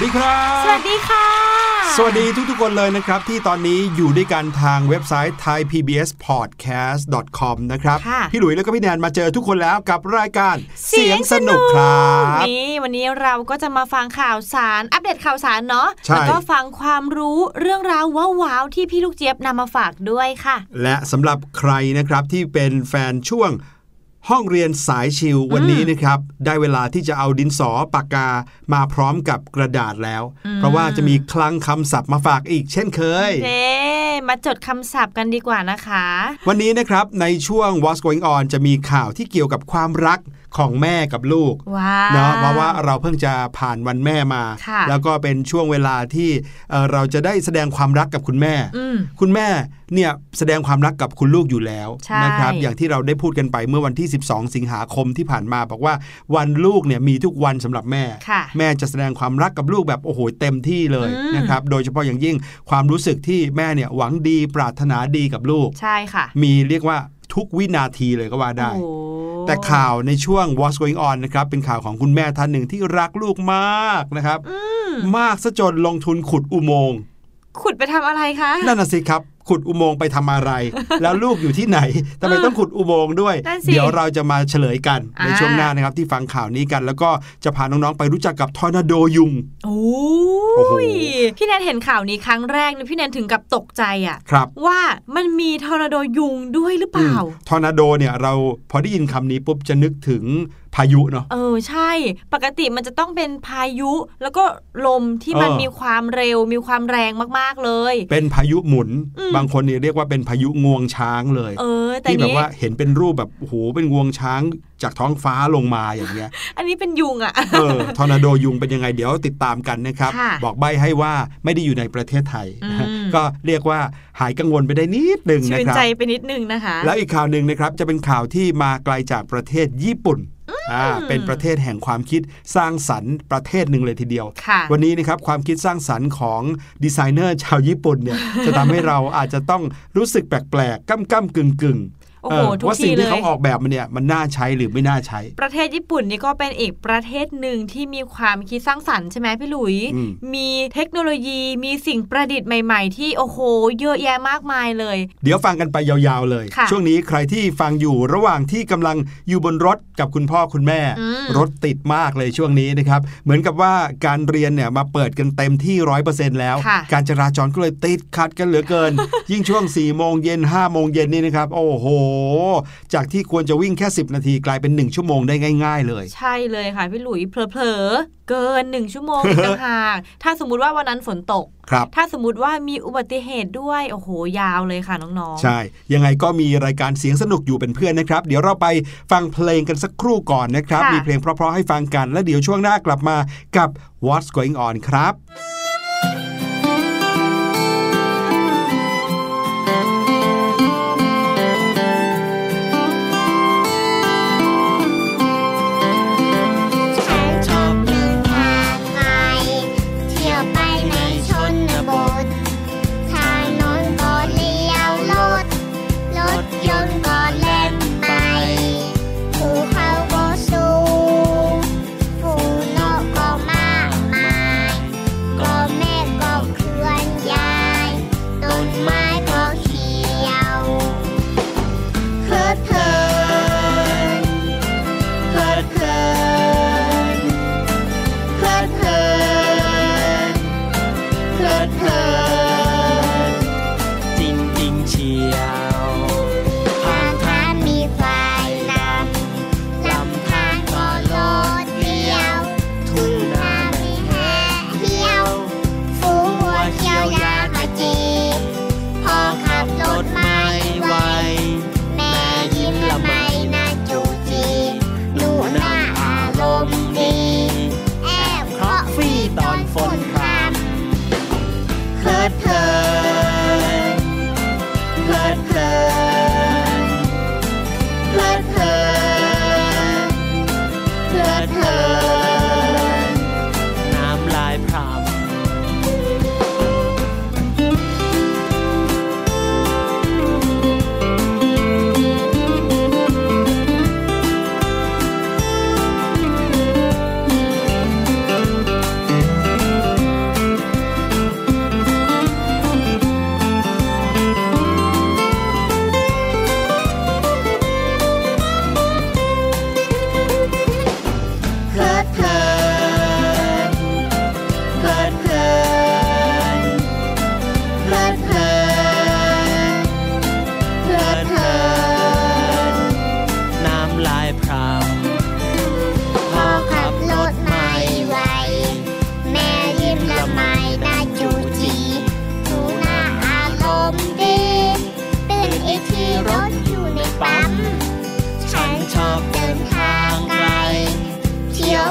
สวัสดีครับ สวัสดีค่ะ สวัสดีทุกๆคนเลยนะครับ ที่ตอนนี้อยู่ด้วยกันทางเว็บไซต์ thaipbspodcast.com นะครับค่ะพี่หลุยแล้วก็พี่แนนมาเจอทุกคนแล้วกับรายการเสียงสนุกครับนี่วันนี้เราก็จะมาฟังข่าวสารอัปเดตข่าวสารเนาะใช่แล้วก็ฟังความรู้เรื่องราวว้าวๆที่พี่ลูกเจี๊ยบนำมาฝากด้วยค่ะ และสำหรับใครนะครับที่เป็นแฟนช่วง ห้องเรียนสายชิลวันนี้นะครับ ได้เวลาที่จะเอาดินสอปากกามาพร้อมกับกระดาษแล้ว เพราะว่าจะมีคลังคำศัพท์มาฝากอีกเช่นเคยเจ๊มาจดคำศัพท์กันดีกว่านะคะ วันนี้นะครับในช่วง What's Going On จะมีข่าวที่เกี่ยวกับความรักของแม่กับลูกว้าวเนาะเพราะว่าเราเพิ่งจะผ่านวันแม่มาค่ะแล้วก็เป็นช่วงเวลาที่เอ่อเราจะได้แสดงความรักกับคุณแม่อืมคุณแม่เนี่ยแสดงความรักกับคุณลูกอยู่แล้วใช่นะครับอย่างที่เราได้พูดกันไปเมื่อวันที่ 12 สิงหาคมที่ผ่านมาบอกว่าวันลูกเนี่ยมีทุกวันสำหรับแม่ค่ะแม่จะแสดงความรักกับลูกแบบโอ้โหเต็มที่เลยอืมนะครับโดยเฉพาะอย่างยิ่งความรู้สึกที่แม่เนี่ยหวังดีปรารถนาดีกับลูกใช่ค่ะ มีเรียกว่าทุกวินาทีเลยก็ว่าได้โอ้โห แต่ข่าวในช่วง What's Going On นะครับเป็นข่าวของคุณแม่ท่านหนึ่งที่รักลูกมากนะครับมากซะจนลงทุนขุดอุโมงค์ขุดไปทำอะไรคะ นั่นน่ะสิครับ ขุดอุโมงค์ไปทำอะไร แล้วลูกอยู่ที่ไหนทำไมต้องขุดอุโมงค์ด้วยนั่นสิเดี๋ยวเราจะมาเฉลยกันในอ่าช่วงหน้านะครับที่ฟังข่าวนี้กัน แล้วก็จะพาน้องๆไปรู้จักกับทอร์นาโดยุงโอ้โอ้โหยพี่แนนเห็นข่าวนี้ครั้งแรกนี่พี่แนนถึงกับตกใจอะครับว่ามันมีทอร์นาโดยุงด้วยหรือเปล่าอืมทอร์นาโดเนี่ยเราพอได้ยินคำนี้ปุ๊บจะนึกถึง พายุเนาะเออใช่ ปกติมันจะต้องเป็นพายุ แล้วก็ลมที่มันเออมีความเร็ว มีความแรงมากๆเลย เป็นพายุหมุนอืมบางคนเนี่ยเรียกว่าเป็นพายุงวงช้างเลย เออ แต่ที่แบบนี้ว่าเห็นเป็นรูปแบบโอ้โหเป็นงวงช้างจากท้องฟ้าลงมาอย่างเงี้ย อันนี้เป็นยุงอะเออทอร์นาโดยุงเป็นยังไงเดี๋ยวติดตามกันนะครับค่ะบอกใบให้ว่าไม่ได้อยู่ในประเทศไทยอืมก็เรียกว่าหายกังวลไปได้นิดหนึ่งชื่นะนครับใจไปนิดนึงนะคะ แล้วอีกข่าวหนึ่งนะครับจะเป็นข่าวที่มาไกลจากประเทศญี่ปุ่น อ่าเป็นประเทศแห่งความคิดสร้างสรรค์ประเทศหนึ่งเลยทีเดียวค่ะวันนี้นะครับความคิดสร้างสรรค์ของดีไซเนอร์ชาวญี่ปุ่นเนี่ยจะทำให้เราอาจจะต้องรู้สึกแปลกๆก้ำก้ำกึ่งกึ่งๆ โอ้โหเออทุกว่าสิ่งทีเลยที่เขาออกแบบมันเนี่ยมันน่าใช้หรือไม่น่าใช้ ประเทศญี่ปุ่นนี่ก็เป็นอีกประเทศหนึ่งที่มีความคิดสร้างสรรค์ใช่ไหมพี่หลุยอืมมีเทคโนโลยีมีสิ่งประดิษฐ์ใหม่ ๆ ที่โอ้โหเยอะแยะมากมายเลย เดี๋ยวฟังกันไปยาวๆเลยค่ะช่วงนี้ใครที่ฟังอยู่ระหว่างที่กำลังอยู่บนรถกับคุณพ่อคุณแม่อืมรถติดมากเลยช่วงนี้นะครับเหมือนกับว่าการเรียนเนี่ยมาเปิดกันเต็มที่ร้อยเปอร์เซ็นแล้วค่ะการจราจรก็เลยติดขัดกันเหลือเกิน ยิ่งช่วง4ี่โมงเย็น5้าโมงเย็นนี่นะครับโอ้โหจากที่ควรจะวิ่งแค่ 10 นาทีกลายเป็น 1 ชั่วโมงได้ง่าย ๆ เลย ใช่เลยค่ะพี่หลุยเผลอๆเกินหนึ่งชั่วโมงอีกต่างหากถ้าสมมุติว่าวันนั้นฝนตกครับถ้าสมมติว่ามีอุบัติเหตุด้วยโอ้โหยาวเลยค่ะน้องๆ ใช่ ยังไงก็มีรายการเสียงสนุกอยู่เป็นเพื่อนนะครับ เดี๋ยวเราไปฟังเพลงกันสักครู่ก่อนนะครับค่ะมีเพลงเพราะๆให้ฟังกัน แล้วเดี๋ยวช่วงหน้ากลับมากับ What's Going On ครับ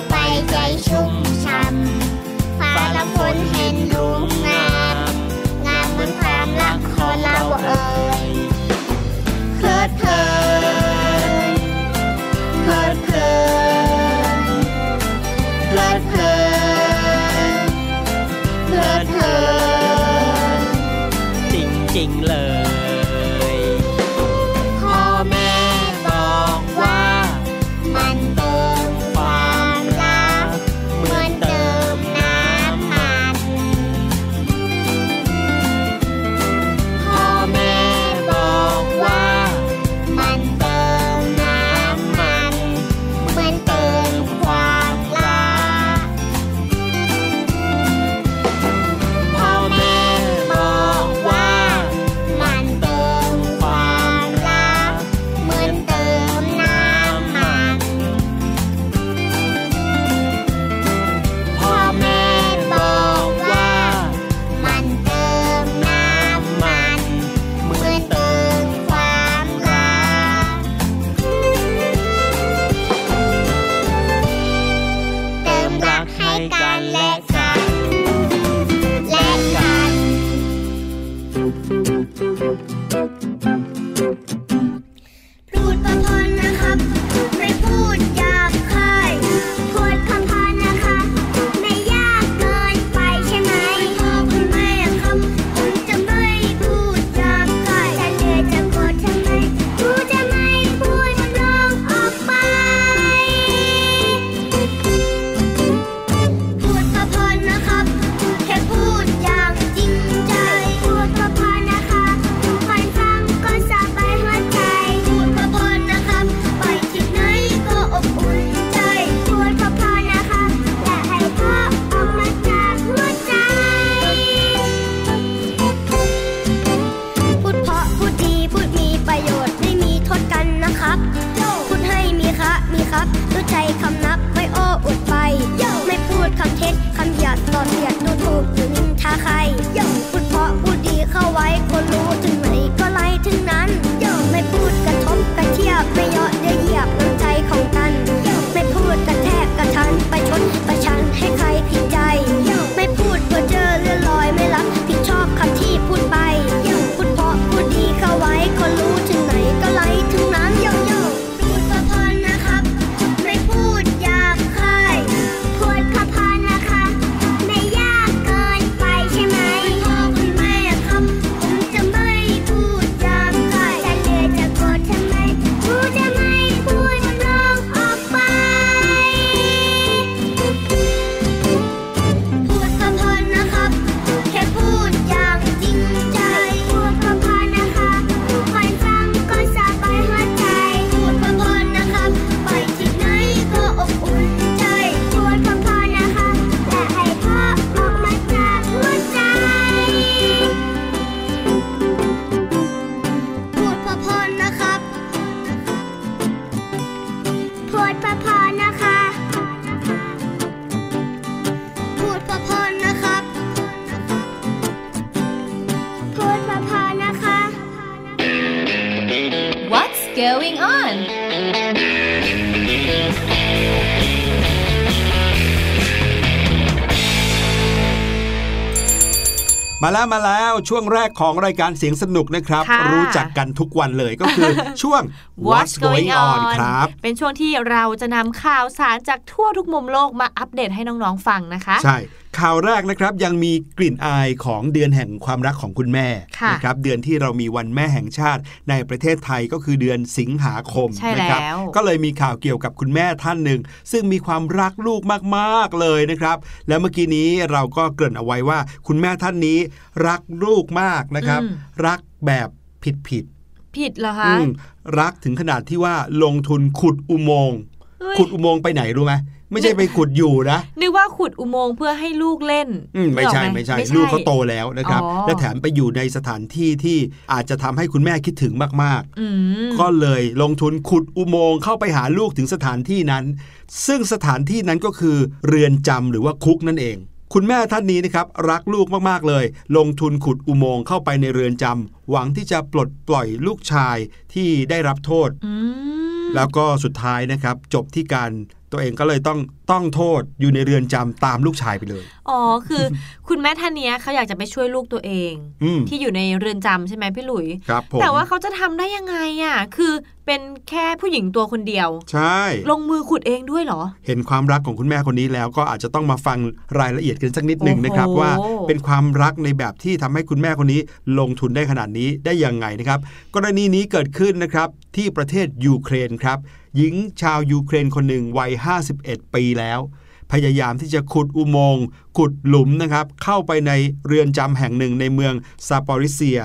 ไปใจชุ่ช่ำฟ้าลำพนเห็นลุงงาม งามบนความรักขอเราเอ่เพลิดเพลิน going on? มาแล้วมาแล้วช่วงแรกของรายการเสียงสนุกนะครับค่ะรู้จักกันทุกวันเลยก็คือช่วง What's Going On ครับ เป็นช่วงที่เราจะนำข่าวสารจากทั่วทุกมุมโลกมาอัปเดตให้น้อง ๆ ฟังนะคะ ใช่ ข่าวแรกนะครับยังมีกลิ่นอายของเดือนแห่งความรักของคุณแม่ค่ะนะครับเดือนที่เรามีวันแม่แห่งชาติในประเทศไทยก็คือเดือนสิงหาคมใช่นะครับแล้วก็เลยมีข่าวเกี่ยวกับคุณแม่ท่านหนึ่ง ซึ่งมีความรักลูกมากๆเลยนะครับ แล้วเมื่อกี้นี้เราก็เกริ่นเอาไว้ว่า คุณแม่ท่านนี้รักลูกมากนะครับอืมรักแบบผิดผิดผิดเหรอๆคะอืมรักถึงขนาดที่ว่าลงทุนขุดอุโมงค์เฮ้ยขุดอุโมงค์ไปไหนรู้ไหม ไม่ใช่ไปขุดอยู่นะนึกว่าขุดอุโมงค์เพื่อให้ลูกเล่นอืมไม่ใช่นึกออกหไม่ใช่ ลูกเขาโตแล้วนะครับอ๋อและแถมไปอยู่ในสถานที่ที่อาจจะทำให้คุณแม่คิดถึงมากอืมๆก็เลยลงทุนขุดอุโมงค์เข้าไปหาลูกถึงสถานที่นั้น ซึ่งสถานที่นั้นก็คือเรือนจำหรือว่าคุกนั่นเอง คุณแม่ท่านนี้นะครับรักลูกมากๆเลย ลงทุนขุดอุโมงค์เข้าไปในเรือนจำหวังที่จะปลดปล่อยลูกชายที่ได้รับโทษอืมแล้วก็สุดท้ายนะครับ จบที่การ ตัวเองก็เลยต้อง ต้องโทษอยู่ในเรือนจำตามลูกชายไปเลย อ๋อ คือคุณแม่ท่านเนี้ยเขาอยากจะไปช่วยลูกตัวเองอืมที่อยู่ในเรือนจำใช่ไหมพี่หลุยครับผมแต่ว่าเขาจะทำได้ยังไงอะ คือเป็นแค่ผู้หญิงตัวคนเดียว ใช่ ลงมือขุดเองด้วยเหรอ เห็นความรักของคุณแม่คนนี้แล้วก็อาจจะต้องมาฟังรายละเอียดกันสักนิดหนึ่งนะครับโอ้โหว่าเป็นความรักในแบบที่ทำให้คุณแม่คนนี้ลงทุนได้ขนาดนี้ได้ยังไงนะครับ กรณีนี้เกิดขึ้นนะครับที่ประเทศยูเครนครับหญิงชาวยูเครนคนหนึ่งวัย 51 ปีแล้ว พยายามที่จะขุดอุโมงค์ขุดหลุมนะครับ เข้าไปในเรือนจำแห่งหนึ่งในเมืองซาปอริเซีย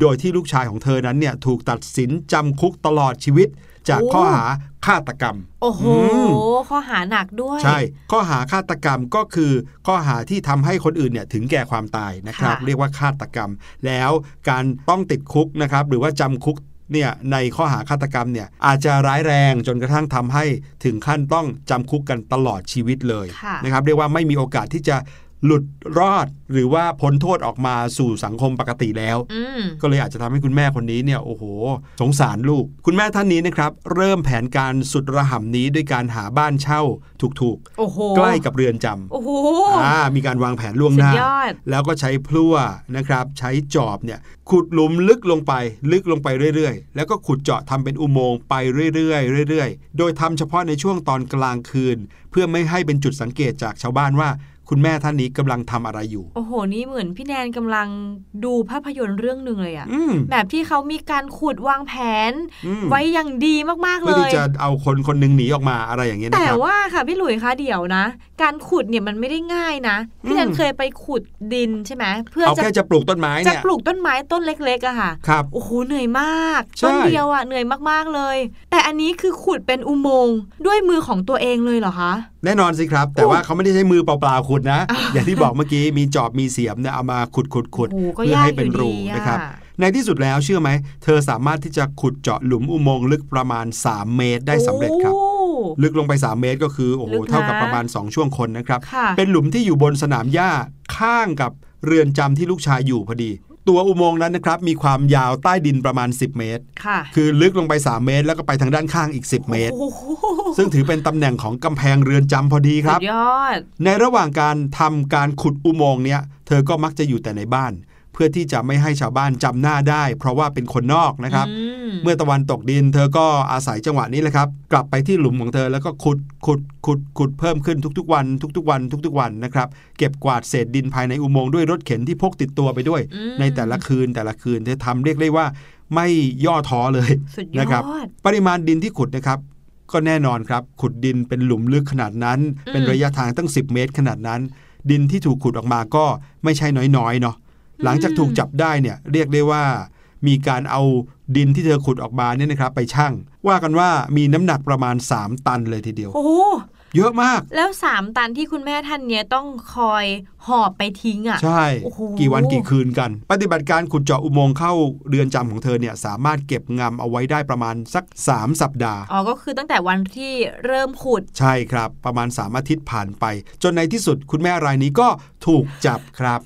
โดยที่ลูกชายของเธอนั้นเนี่ยถูกตัดสินจำคุกตลอดชีวิต จากโอ้ข้อหาฆาตกรรม โอ้โหอืมข้อหาหนักด้วย ใช่ ข้อหาฆาตกรรมก็คือ ข้อหาที่ทำให้คนอื่นเนี่ยถึงแก่ความตายนะครับค่ะเรียกว่าฆาตกรรม แล้วการต้องติดคุกนะครับ หรือว่าจำคุก เนี่ยในข้อหาฆาตกรรมเนี่ยอาจจะร้ายแรงจนกระทั่งทำให้ถึงขั้นต้องจำคุกกันตลอดชีวิตเลยค่ะนะครับเรียกว่าไม่มีโอกาสที่จะ หลุดรอดหรือว่าพ้นโทษออกมาสู่สังคมปกติแล้วอืมก็เลยอาจจะทำให้คุณแม่คนนี้เนี่ยโอ้โห สงสารลูก คุณแม่ท่านนี้นะครับ เริ่มแผนการสุดระห่ำนี้ด้วยการหาบ้านเช่าถูกโอ้โหๆใกล้กับเรือนจำโอ้โหอ่ามีการวางแผนล่วงสุหดน้ายอดแล้วก็ใช้พลั่วนะครับ ใช้จอบเนี่ยขุดหลุมลึกลงไป ลึกลงไปเรื่อยๆ แล้วก็ขุดเจาะทำเป็นอุโมงค์ไปเรื่อยๆเรื่อยๆ โดยทำเฉพาะในช่วงตอนกลางคืน เพื่อไม่ให้เป็นจุดสังเกตจากชาวบ้านว่า คุณแม่ท่านนี้กำลังทำอะไรอยู่ โอ้โห นี่เหมือนพี่แนนกำลังดูภาพยนตร์เรื่องหนึ่งเลยอะอืมแบบที่เขามีการขุดวางแผนอืมไว้อย่างดีมากๆเลเพื่อที่ยจะเอาคนคนหนึ่งหนีออกมาอะไรอย่างเงี้ยนะแต่ครับว่าค่ะพี่หลุยคะเดี๋ยวนะ การขุดเนี่ยมันไม่ได้ง่ายนะพี่แนนอืมเคยไปขุดดินใช่ไหมเพื่อเอาจะแค่จะปลูกต้นไม้จะเนี่ยปลูกต้นไม้ต้นเล็กๆอะค่ะครับโอ้โหเหนื่อยมากใช่ต้นเดียวอะเหนื่อยมากๆเลย แต่อันนี้คือขุดเป็นอุโมงค์ด้วยมือของตัวเองเลยเหรอคะ แน่นอนสิครับ แต่ว่าเขาไม่ได้ใช้มือเปล่าๆขุดนะ อย่างที่บอกเมื่อกี้มีจอบมีเสียมเนี่ยเอามาขุดขุดขุดโอ้โหก็เพื่อยากให้เป็นอยู่รูดีอะนะครับในที่สุดแล้วเชื่อไหม เธอสามารถที่จะขุดเจาะหลุมอุโมงค์ลึกประมาณ 3 เมตรได้สำเร็จครับโอ้ลึกลงไป 3 เมตรก็คือโอ้โหลึกนะเท่ากับประมาณ 2 ช่วงคนนะครับค่ะเป็นหลุมที่อยู่บนสนามหญ้าข้างกับเรือนจำที่ลูกชายอยู่พอดี ตัวอุโมงค์นั้นนะครับมีความยาวใต้ดินประมาณ 10 เมตร ค่ะ คือลึกลงไป 3 เมตร แล้วก็ไปทางด้านข้างอีก 10 เมตร โอ้โหซึ่งถือเป็นตำแหน่งของกำแพงเรือนจำพอดีครับสุดยอด ในระหว่างการทำการขุดอุโมงค์เนี้ยเธอก็มักจะอยู่แต่ในบ้าน เพื่อที่จะไม่ให้ชาวบ้านจำหน้าได้ เพราะว่าเป็นคนนอกนะครับอืมเมื่อตะวันตกดิน เธอก็อาศัยจังหวะนี้แหละครับ กลับไปที่หลุมของเธอแล้วก็ขุดขุดขุดขุดเพิ่มขึ้นทุกๆวัน ทุกๆวัน ทุกๆวันนะครับเก็บกวาดเศษดินภายในอุโมงค์ด้วยรถเข็นที่พกติดตัวไปด้วยอืมในแต่ละคืนแต่ละคืนเธอทำเรียกได้ว่าไม่ย่อท้อเลยสุดยอนะครับดปริมาณดินที่ขุดนะครับก็แน่นอนครับ ขุดดินเป็นหลุมลึกขนาดนั้นอืมเป็นระยะทางตั้ง 10 เมตรขนาดนั้น ดินที่ถูกขุดออกมาก็ไม่ใช่น้อยๆเนาะ หลังจากถูกจับได้เนี่ยเรียกได้ว่า มีการเอาดินที่เธอขุดออกมาเนี่ยนะครับไปชั่งว่ากันว่ามีน้ำหนักประมาณ 3 ตันเลยทีเดียว โอ้ เยอะมาก แล้วสามตันที่คุณแม่ท่านเนี้ยต้องคอยหอบไปทิ้งอะ ใช่โอ้โหกี่วันกี่คืนกัน ปฏิบัติการขุดเจาะอุโมงค์เข้าเรือนจำของเธอเนี่ยสามารถเก็บงำเอาไว้ได้ประมาณสัก 3 สัปดาห์ อ๋อ ก็คือตั้งแต่วันที่เริ่มขุด ใช่ครับ ประมาณ 3 อาทิตย์ผ่านไป จนในที่สุดคุณแม่รายนี้ก็ถูกจับครับ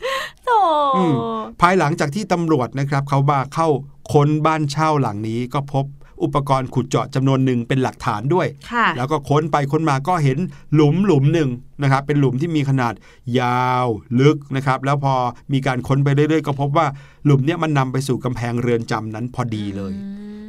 โถอืมภายหลังจากที่ตำรวจนะครับเขามาเข้าค้นบ้านเช่าหลังนี้ก็พบ อุปกรณ์ขุดเจาะจำนวนหนึ่งเป็นหลักฐานด้วยค่ะแล้วก็ค้นไปค้นมาก็เห็นหลุมหลุมหนึ่งนะครับเป็นหลุมที่มีขนาดยาวลึกนะครับ แล้วพอมีการค้นไปเรื่อยๆ ก็พบว่าหลุมเนี้ยมันนำไปสู่กำแพงเรือนจำนั้นพอดีเลย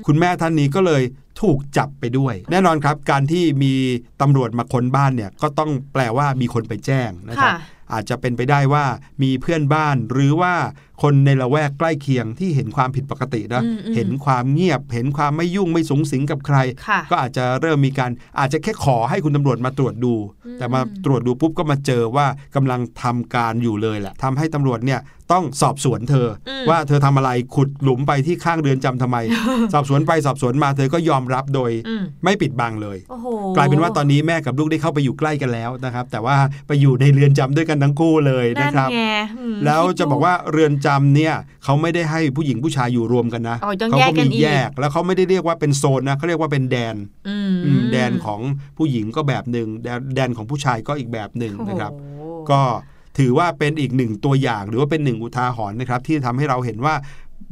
คุณแม่ท่านนี้ก็เลยถูกจับไปด้วย แน่นอนครับ การที่มีตำรวจมาค้นบ้านเนี่ยก็ต้องแปลว่ามีคนไปแจ้งนะครับค่ะอาจจะเป็นไปได้ว่ามีเพื่อนบ้านหรือว่า คนในละแวกใกล้เคียงที่เห็นความผิดปกตินะอืมอืมเห็นความเงียบ เห็นความไม่ยุ่งไม่สูงสิงกับใครค่ะก็อาจจะเริ่มมีการอาจจะแค่ขอให้คุณตำรวจมาตรวจดูอืมแต่มาตรวจดูปุ๊บก็มาเจอว่ากำลังทำการอยู่เลยแหละทำให้ตำรวจเนี่ยต้องสอบสวนเธออมว่าเธอทำอะไรขุดหลุมไปที่ข้างเรือนจำทำไม สอบสวนไปสอบสวนมาเธอก็ยอมรับโดยอืมไม่ปิดบังเลยโอ้โหกลายเป็นว่าตอนนี้แม่กับลูกได้เข้าไปอยู่ใกล้กันแล้วนะครับ แต่ว่าไปอยู่ในเรือนจำด้วยกันทั้งคู่เลยนั่นะนครับไงอืมแล้วคิดจะบอกว่าเรือนจำเนี่ยเขาไม่ได้ให้ผู้หญิงผู้ชายอยู่รวมกันนะอ๋อต้องเขาแยกก็กันมีอีกแยกแล้วเขาไม่ได้เรียกว่าเป็นโซนนะเขาเรียกว่าเป็นแดนอืมอืมแดนของผู้หญิงก็แบบหนึ่งแดนแดนของผู้ชายก็อีกแบบหนึ่งนะครับโอ้โหก็ถือว่าเป็นอีกหนึ่งตัวอย่างหรือว่าเป็นหนึ่งอุทาหรณ์นะครับ ที่ทำให้เราเห็นว่า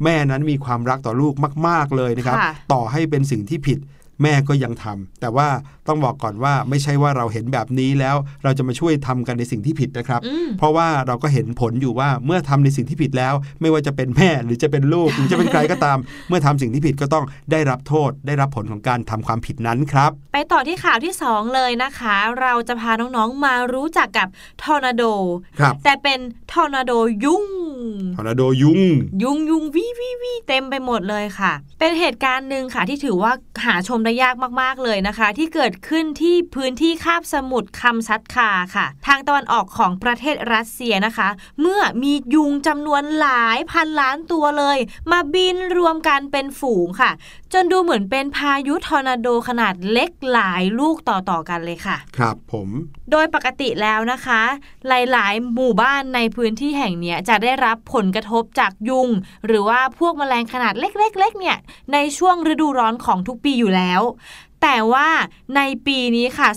แม่นั้นมีความรักต่อลูกมาก ๆเลยนะครับค่ะต่อให้เป็นสิ่งที่ผิด แม่ก็ยังทำแต่ว่าต้องบอกก่อนว่าไม่ใช่ว่าเราเห็นแบบนี้แล้วเราจะมาช่วยทำกันในสิ่งที่ผิดนะครับอืมเพราะว่าเราก็เห็นผลอยู่ว่าเมื่อทำในสิ่งที่ผิดแล้ว ไม่ว่าจะเป็นแม่หรือจะเป็นลูกหรือจะเป็นใครก็ตาม เมื่อทำสิ่งที่ผิดก็ต้องได้รับโทษ ได้รับผลของการทำความผิดนั้นครับ ไปต่อที่ข่าวที่ 2 เลยนะคะ เราจะพาน้องๆมารู้จักกับทอร์นาโดครับแต่เป็นทอร์นาโดยุงทอร์นาโดยุง ยุงยุงวิวิวิเต็มไปหมดเลยค่ะ เป็นเหตุการณ์หนึ่งค่ะที่ถือว่าหาชมได้ยากมากๆเลยนะคะ ที่เกิดขึ้นที่พื้นที่คาบสมุทรคัมชัตคาค่ะ ทางตะวันออกของประเทศรัสเซียนะคะ เมื่อมียุงจำนวนหลายพันล้านตัวเลย มาบินรวมกันเป็นฝูงค่ะ จนดูเหมือนเป็นพายุทอร์นาโดขนาดเล็กหลายลูกต่อๆกันเลยค่ะ ครับผม โดยปกติแล้วนะคะ หลายๆ หมู่บ้านในพื้นที่แห่งเนี้ยจะได้รับผลกระทบจากยุง หรือว่าพวกแมลงขนาดเล็กๆๆเนี่ยในช่วงฤดูร้อนของทุกปีอยู่แล้วแต่ว่าในปีนี้ค่ะ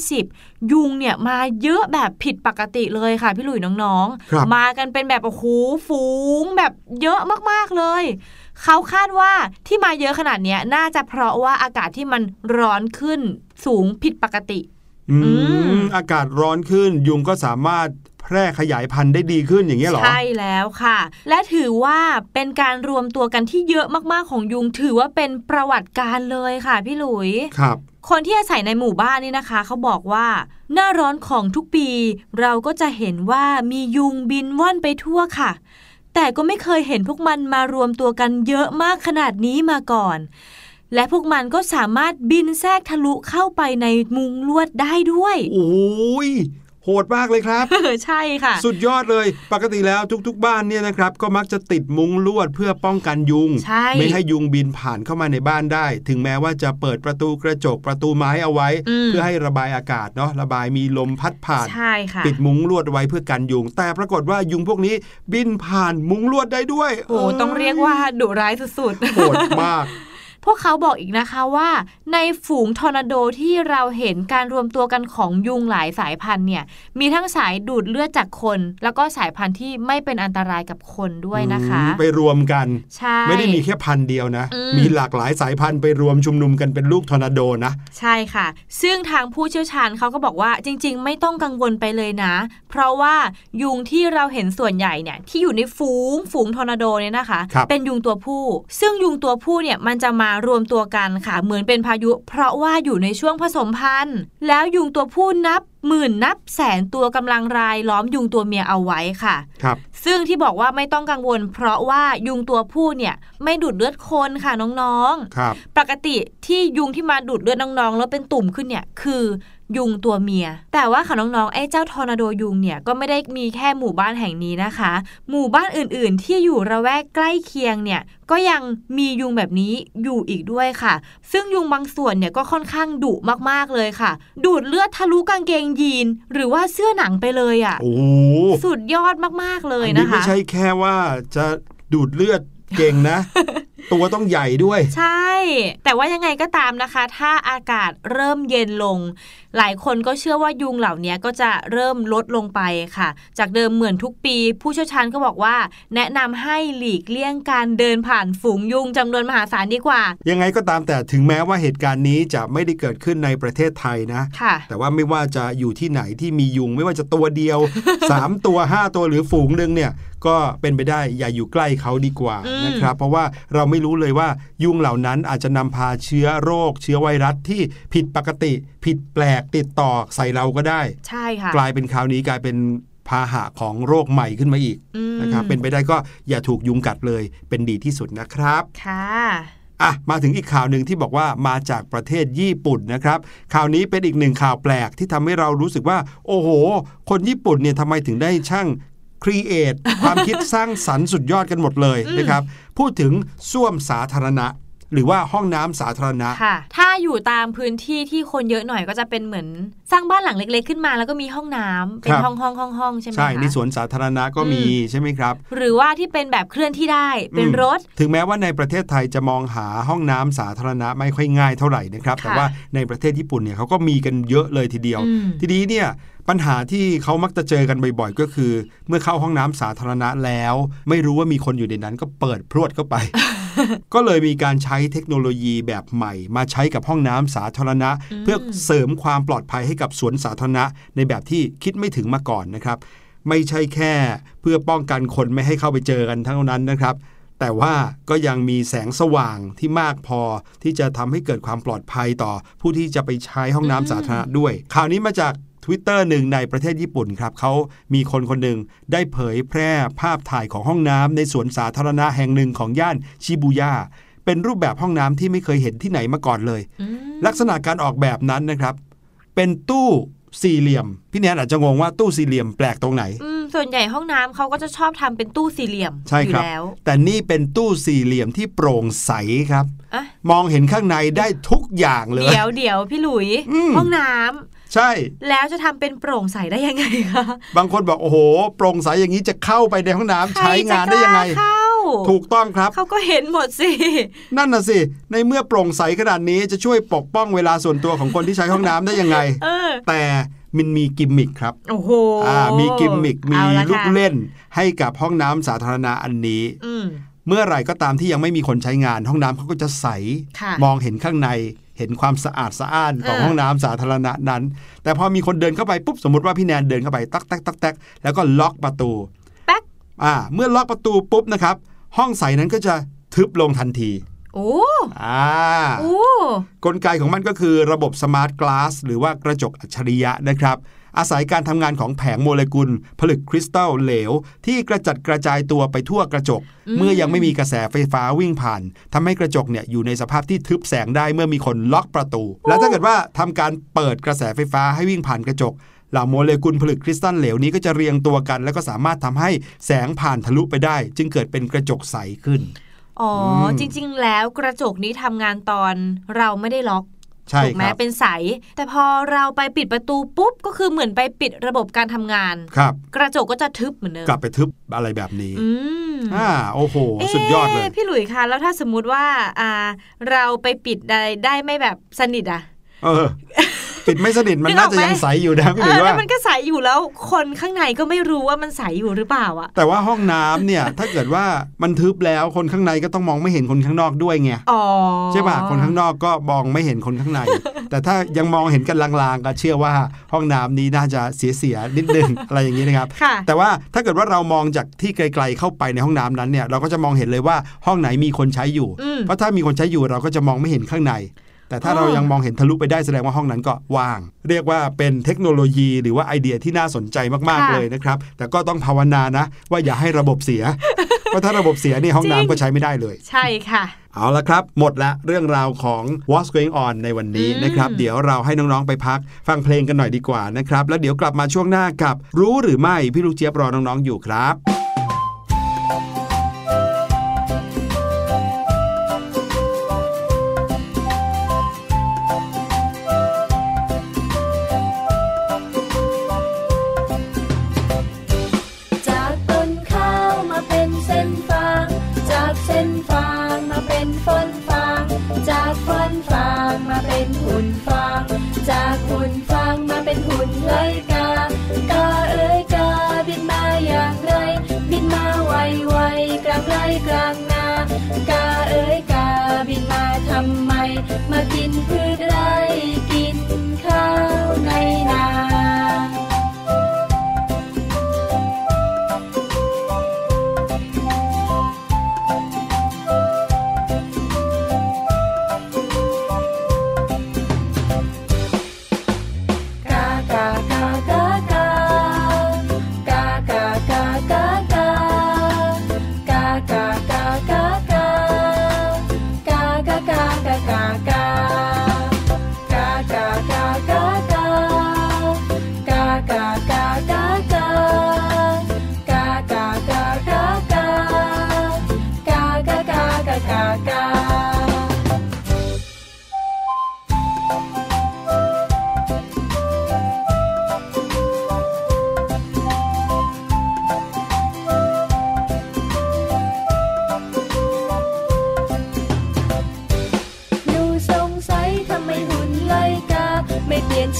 2020 ยุงเนี่ยมาเยอะแบบผิดปกติเลยค่ะ พี่หลุยน้องครับๆมากันเป็นแบบโอ้โหฝูงแบบเยอะมากๆเลยเขาคาดว่าที่มาเยอะขนาดเนี้ยน่าจะเพราะว่าอากาศที่มันร้อนขึ้นสูงผิดปกติอือืมมอากาศร้อนขึ้นยุงก็สามารถแพร่ขยายพันธุ์ได้ดีขึ้นอย่างเงี้ยเหรอ ใช่แล้วค่ะ และถือว่าเป็นการรวมตัวกันที่เยอะมากๆของยุง ถือว่าเป็นประวัติการเลยค่ะพี่หลุย ครับคนที่อาศัยในหมู่บ้านนี่นะคะ เขาบอกว่า หน้าร้อนของทุกปี เราก็จะเห็นว่ามียุงบินว่อนไปทั่วค่ะ แต่ก็ไม่เคยเห็นพวกมันมารวมตัวกันเยอะมากขนาดนี้มาก่อน และพวกมันก็สามารถบินแทรกทะลุเข้าไปในมุงลวดได้ด้วย โอ้ย โหดมากเลยครับใช่ค่ะ สุดยอดเลยปกติแล้วทุกๆ บ้านเนี่ยนะครับ ก็มักจะติดมุ้งลวดเพื่อป้องกันยุงใช่ไม่ให้ยุงบินผ่านเข้ามาในบ้านได้ ถึงแม้ว่าจะเปิดประตูกระจกประตูไม้เอาไว้อืมเพื่อให้ระบายอากาศเนาะระบายมีลมพัดผ่านใช่ค่ะปิดมุ้งลวดไว้เพื่อกันยุง แต่ปรากฏว่ายุงพวกนี้บินผ่านมุ้งลวดได้ด้วย โอ้ต้องเรียกว่าดุร้ายสุดๆโหดมาก พวกเขาบอกอีกนะคะว่า ในฝูงทอร์นาโดที่เราเห็นการรวมตัวกันของยุงหลายสายพันธุ์เนี่ยมีทั้งสายดูดเลือดจากคน แล้วก็สายพันธุ์ที่ไม่เป็นอันตรายกับคนด้วยนะคะอืมไปรวมกันใช่ไม่ได้มีแค่พันธุ์เดียวนะอืมมีหลากหลายสายพันธุ์ไปรวมชุมนุมกันเป็นลูกทอร์นาโดนะใช่ค่ะ ซึ่งทางผู้เชี่ยวชาญเขาก็บอกว่าจริง ๆ ไม่ต้องกังวลไปเลยนะ เพราะว่ายุงที่เราเห็นส่วนใหญ่เนี่ยที่อยู่ในฝูงฝูงทอร์นาโดเนี่ยนะคะครับเป็นยุงตัวผู้ ซึ่งยุงตัวผู้เนี่ยมันจะมารวมตัวกันค่ะ เหมือนเป็นพายุ เพราะว่าอยู่ในช่วงผสมพันธุ์ แล้วยุงตัวผู้นับหมื่นนับแสนตัวกำลังรายล้อมยุงตัวเมียเอาไว้ค่ะครับ ซึ่งที่บอกว่าไม่ต้องกังวล เพราะว่ายุงตัวผู้เนี่ยไม่ดูดเลือดคนค่ะน้องๆครับปกติที่ยุงที่มาดูดเลือดน้องๆ แล้วเป็นตุ่มขึ้นเนี่ยคือ ยุงตัวเมีย แต่ว่าค่ะน้องๆไอ้เจ้าทอร์นาโดยุงเนี่ยก็ไม่ได้มีแค่หมู่บ้านแห่งนี้นะคะ หมู่บ้านอื่นๆ ที่อยู่ระแวกใกล้เคียงเนี่ยก็ยังมียุงแบบนี้อยู่อีกด้วยค่ะ ซึ่งยุงบางส่วนเนี่ยก็ค่อนข้างดุมากๆเลยค่ะ ดูดเลือดทะลุกางเกงยีน หรือว่าเสื้อหนังไปเลยอะ่ะโอ้โหสุดยอดมากๆเลยอันนะนี้ไม่คะใช่แค่ว่าจะดูดเลือดเก่งนะ ตัวต้องใหญ่ด้วย ใช่ แต่ว่ายังไงก็ตามนะคะ ถ้าอากาศเริ่มเย็นลงหลายคนก็เชื่อว่ายุงเหล่านี้ก็จะเริ่มลดลงไปค่ะ จากเดิมเหมือนทุกปี ผู้เชี่ยวชาญก็บอกว่า แนะนำให้หลีกเลี่ยงการเดินผ่านฝูงยุงจำนวนมหาศาลดีกว่า ยังไงก็ตามแต่ถึงแม้ว่าเหตุการณ์นี้จะไม่ได้เกิดขึ้นในประเทศไทยนะค่ะแต่ว่าไม่ว่าจะอยู่ที่ไหนที่มียุงไม่ว่าจะตัวเดียว 3 ตัว 5 ตัวหรือฝูงหนึ่งเนี่ยก็เป็นไปได้อย่าอยู่ใกล้เขาดีกว่าอืมนะครับ เพราะว่าเราไม่รู้เลยว่ายุงเหล่านั้นอาจจะนำพาเชื้อโรค เชื้อไวรัสที่ผิดปกติผิดแปลกติดต่อใส่เราก็ได้ ใช่ค่ะ กลายเป็นคราวนี้กลายเป็นพาหะของโรคใหม่ขึ้นมาอีกอืมนะครับ เป็นไปได้ก็อย่าถูกยุงกัดเลยเป็นดีที่สุดนะครับ ค่ะอะมาถึงอีกข่าวหนึ่งที่บอกว่ามาจากประเทศญี่ปุ่นนะครับ ข่าวนี้เป็นอีกหนึ่งข่าวแปลกที่ทำให้เรารู้สึกว่า โอ้โห คนญี่ปุ่นเนี่ยทำไมถึงได้ช่างครีเอทความคิดสร้างสรรค์สุดยอดกันหมดเลยนะครับ พูดถึงส้วมสาธารณะ หรือว่าห้องน้ำสาธารณะค่ะ ถ้าอยู่ตามพื้นที่ที่คนเยอะหน่อยก็จะเป็นเหมือนสร้างบ้านหลังเล็ก ๆ ขึ้นมา แล้วก็มีห้องน้ำเป็นครับห้องห้องห้องห้องๆๆใช่ไหมใช่คะในสวนสาธารณะก็มีอืมใช่ไหมครับ หรือว่าที่เป็นแบบเคลื่อนที่ได้เป็นอืมรถ ถึงแม้ว่าในประเทศไทยจะมองหาห้องน้ำสาธารณะไม่ค่อยง่ายเท่าไหร่นะครับค่ะแต่ว่าในประเทศญี่ปุ่นเนี่ยเขาก็มีกันเยอะเลยทีเดียวอืมทีนี้เนี่ย ปัญหาที่เขามักจะเจอกันบ่อยๆ ก็คือ เมื่อเข้าห้องน้ำสาธารณะแล้ว ไม่รู้ว่ามีคนอยู่ในนั้นก็เปิดพรวดเข้าไป ก็เลยมีการใช้เทคโนโลยีแบบใหม่ มาใช้กับห้องน้ำสาธารณะอืมเพื่อเสริมความปลอดภัยให้กับสวนสาธารณะ ในแบบที่คิดไม่ถึงมาก่อนนะครับ ไม่ใช่แค่เพื่อป้องกันคนไม่ให้เข้าไปเจอกันเท่านั้นนะครับแต่ว่าก็ยังมีแสงสว่างที่มากพอที่จะทำให้เกิดความปลอดภัยต่อผู้ที่จะไปใช้ห้องน้ำสาธารณะด้วย ข่าวนี้มาจาก Twitter หนึ่งในประเทศญี่ปุ่นครับเขามีคนคนหนึ่งได้เผยแพร่ภาพถ่ายของห้องน้ำในสวนสาธารณะแห่งหนึ่งของย่านชิบูย่าเป็นรูปแบบห้องน้ำที่ไม่เคยเห็นที่ไหนมาก่อนเลยอืมลักษณะการออกแบบนั้นนะครับ เป็นตู้สี่เหลี่ยม พี่แนนอาจจะงงว่าตู้สี่เหลี่ยมแปลกตรงไหนอืมส่วนใหญ่ห้องน้ำเขาก็จะชอบทำเป็นตู้สี่เหลี่ยมใช่อยู่ครับแล้ว แต่นี่เป็นตู้สี่เหลี่ยมที่โปร่งใสครับอะมองเห็นข้างในได้ทุกอย่างเลย เดี๋ยวเดี๋ยวพี่หลุยอืมห้องน้ำ ใช่ แล้วจะทำเป็นโปร่งใสได้ยังไงคะบางคนบอกโอ้โห โปร่งใสอย่างนี้จะเข้าไปในห้องน้ำใช้งานได้ยังไงใครจะกล้าเข้าถูกต้องครับ เขาก็เห็นหมดสิ นั่นน่ะสิ ในเมื่อโปร่งใสขนาดนี้จะช่วยปกป้องเวลาส่วนตัวของคนที่ใช้ห้องน้ำได้ยังไงเออแต่มันมีกิมมิคครับ โอ้โหอ่ามีกิมมิค มีเอาะลูกค่ะเล่น ให้กับห้องน้ำสาธารณะอันนี้อืมเมื่อไหร่ก็ตามที่ยังไม่มีคนใช้งาน ห้องน้ำเขาก็จะใสค่ะมองเห็นข้างใน เห็นความสะอาดสะอ้านของเออห้องน้ำสาธารณะนั้น แต่พอมีคนเดินเข้าไปปุ๊บสมมติว่าพี่แนนเดินเข้าไปตักตักตักตักแล้วก็ล็อกประตูแป๊กอ่า เมื่อล็อกประตูปุ๊บนะครับ ห้องใสนั้นก็จะทึบลงทันทีโอ้อ่าโอ้กลไกของมันก็คือระบบสมาร์ทกลาสหรือว่ากระจกอัจฉริยะนะครับ อาศัยการทำงานของแผงโมเลกุล ผลึกคริสตัลเหลว ที่กระจัดกระจายตัวไปทั่วกระจก เมื่อยังไม่มีกระแสไฟฟ้าวิ่งผ่านทำให้กระจกเนี่ยอยู่ในสภาพที่ทึบแสงได้เมื่อมีคนล็อกประตู แล้วถ้าเกิดว่าทำการเปิดกระแสไฟฟ้าให้วิ่งผ่านกระจกเหล่าโมเลกุลผลึกคริสตัลเหลวนี้ก็จะเรียงตัวกัน แล้วก็สามารถทำให้แสงผ่านทะลุไปได้ จึงเกิดเป็นกระจกใสขึ้น อ๋ออมจริง ๆ แล้วกระจกนี้ทำงานตอนเราไม่ได้ล็อกใช่ ถูกไหมครับเป็นใส แต่พอเราไปปิดประตูปุ๊บก็คือเหมือนไปปิดระบบการทำงานครับกระจกก็จะทึบเหมือนเดิมกลับไปทึบอะไรแบบนี้อืมอ่าโอ้โห สุดยอดเลยอ๊ะพี่หลุยส์คะแล้วถ้าสมมุติว่าอ่า เราไปปิดได้ได้ไม่แบบสนิทอะ เออ ปิดไม่สนิทมันนึกอน่าอกจะไหมยังใสอยู่นะพี่เอหรืออแล้ว่าวมันก็ใสอยู่แล้วคนข้างในก็ไม่รู้ว่ามันใสอยู่หรือเปล่าอะ แต่ว่าห้องน้ำเนี่ยถ้าเกิดว่ามันทึบแล้วคนข้างในก็ต้องมองไม่เห็นคนข้างนอกด้วยไงอ๋อใช่ป่ะคนข้างนอกก็มองไม่เห็นคนข้างใน แต่ถ้ายังมองเห็นกันลางๆ ก็เชื่อว่าห้องน้ำนี้น่าจะเสียๆนิดนึงอะไรอย่างนี้นะครับค่ะแต่ว่าถ้าเกิดว่าเรามองจากที่ไกลๆเข้าไปในห้องน้ำนั้นเนี่ยเราก็จะมองเห็นเลยว่าห้องไหนมีคนใช้อยู่อืมเพราะถ้ามีคนใช้อยู่เราก็จะมองไม่เห็นข้างใน แต่ถ้าอ๋อเรายังมองเห็นทะลุไปได้แสดงว่าห้องนั้นก็ว่าง เรียกว่าเป็นเทคโนโลยีหรือว่าไอเดียที่น่าสนใจมากๆเลยนะครับ แต่ก็ต้องภาวนานะ ว่าอย่าให้ระบบเสียเพราะถ้าระบบเสียนี่ห้องน้ำก็ใช้ไม่ได้เลย ใช่ค่ะเอาละครับ หมดละเรื่องราวของ What's Going On ในวันนี้อืมนะครับ เดี๋ยวเราให้น้อง ๆ ไปพัก ฟังเพลงกันหน่อยดีกว่านะครับ แล้วเดี๋ยวกลับมาช่วงหน้ากับ รู้หรือไม่ พี่ลูกเจี๊ยบรอน้อง ๆ อยู่ครับ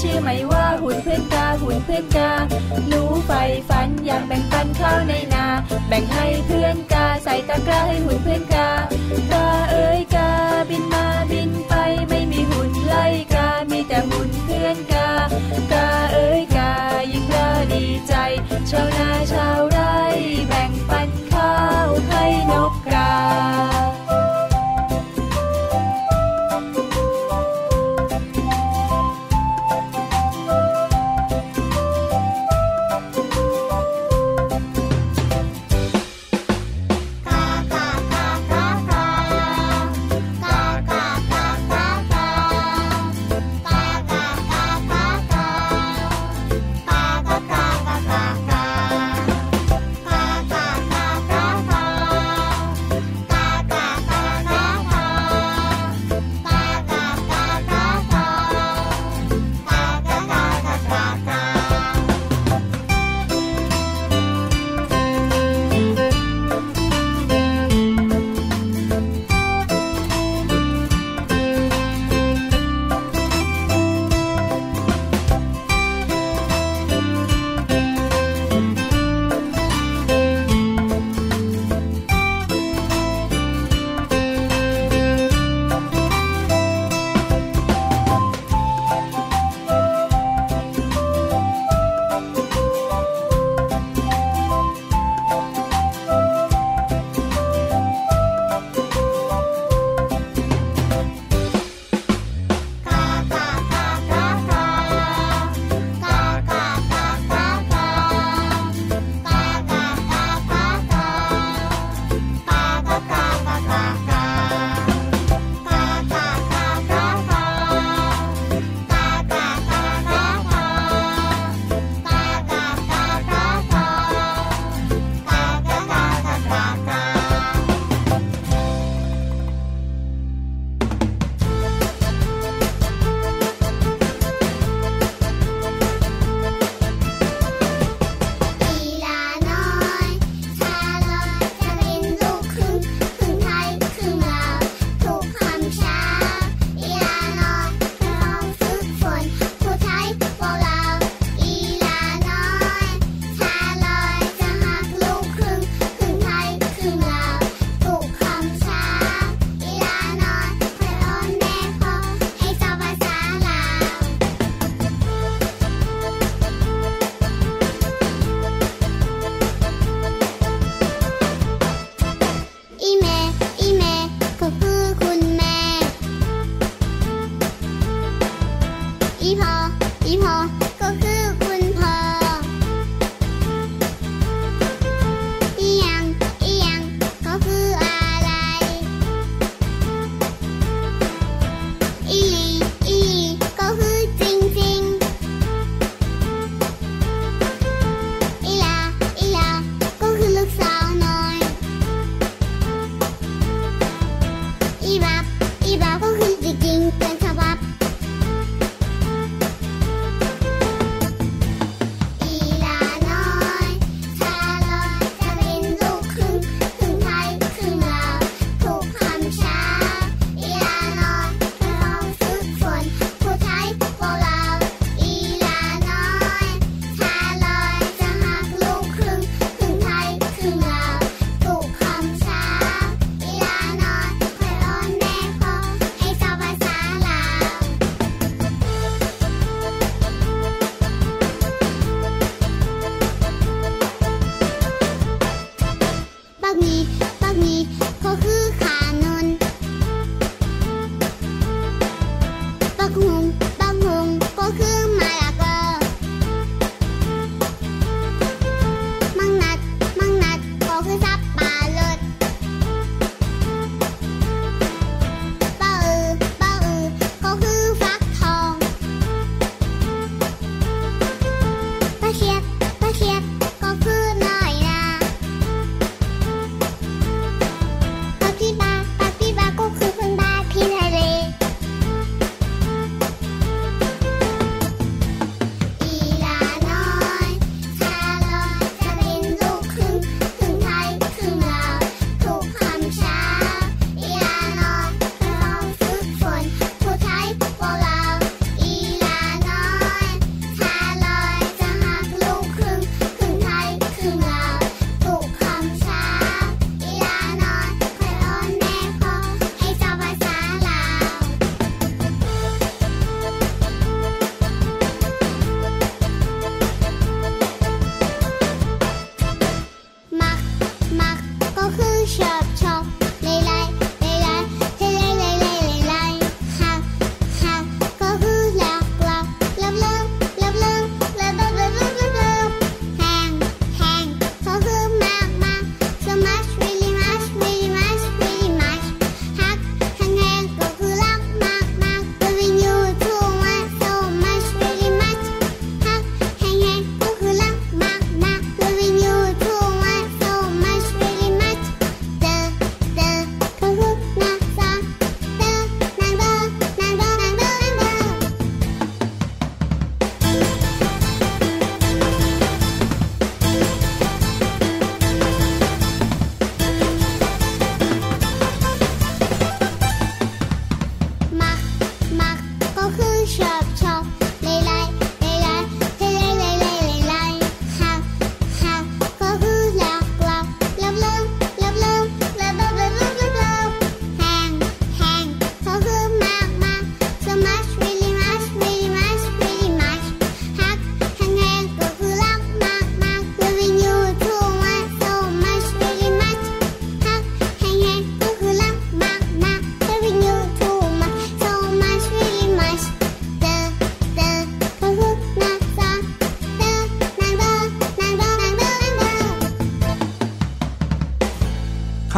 切煤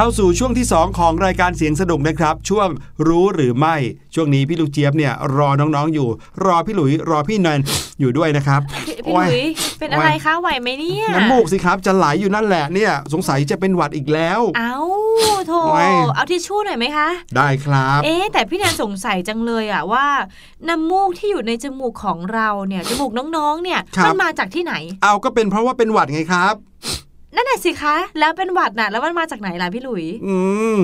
เข้าสู่ช่วงที่ 2 ของรายการเสียงสนุกนะครับ ช่วงรู้หรือไม่ ช่วงนี้พี่ลูกเจี๊ยบเนี่ยรอน้องๆอยู่ รอพี่หลุยรอพี่แนนอยู่ด้วยนะครับพี่พี่หลุยเป็นอะไรคะไหวไหมเนี่ยน้ำมูกสิครับจะไหลอยู่นั่นแหละเนี่ยสงสัยจะเป็นหวัดอีกแล้ว เอาโถโอ้ยเอาทิชชู่หน่อยไหมคะ ได้ครับ เอ๊ะแต่พี่แนนสงสัยจังเลยอะว่าน้ำมูกที่อยู่ในจมูกของเราเนี่ยจมูกน้องๆเนี่ยครับมันมาจากที่ไหน เอาก็เป็นเพราะว่าเป็นหวัดไงครับ นั่นแหละสิคะ แล้วเป็นหวัดน่ะแล้วมันมาจากไหนล่ะพี่หลุย อืม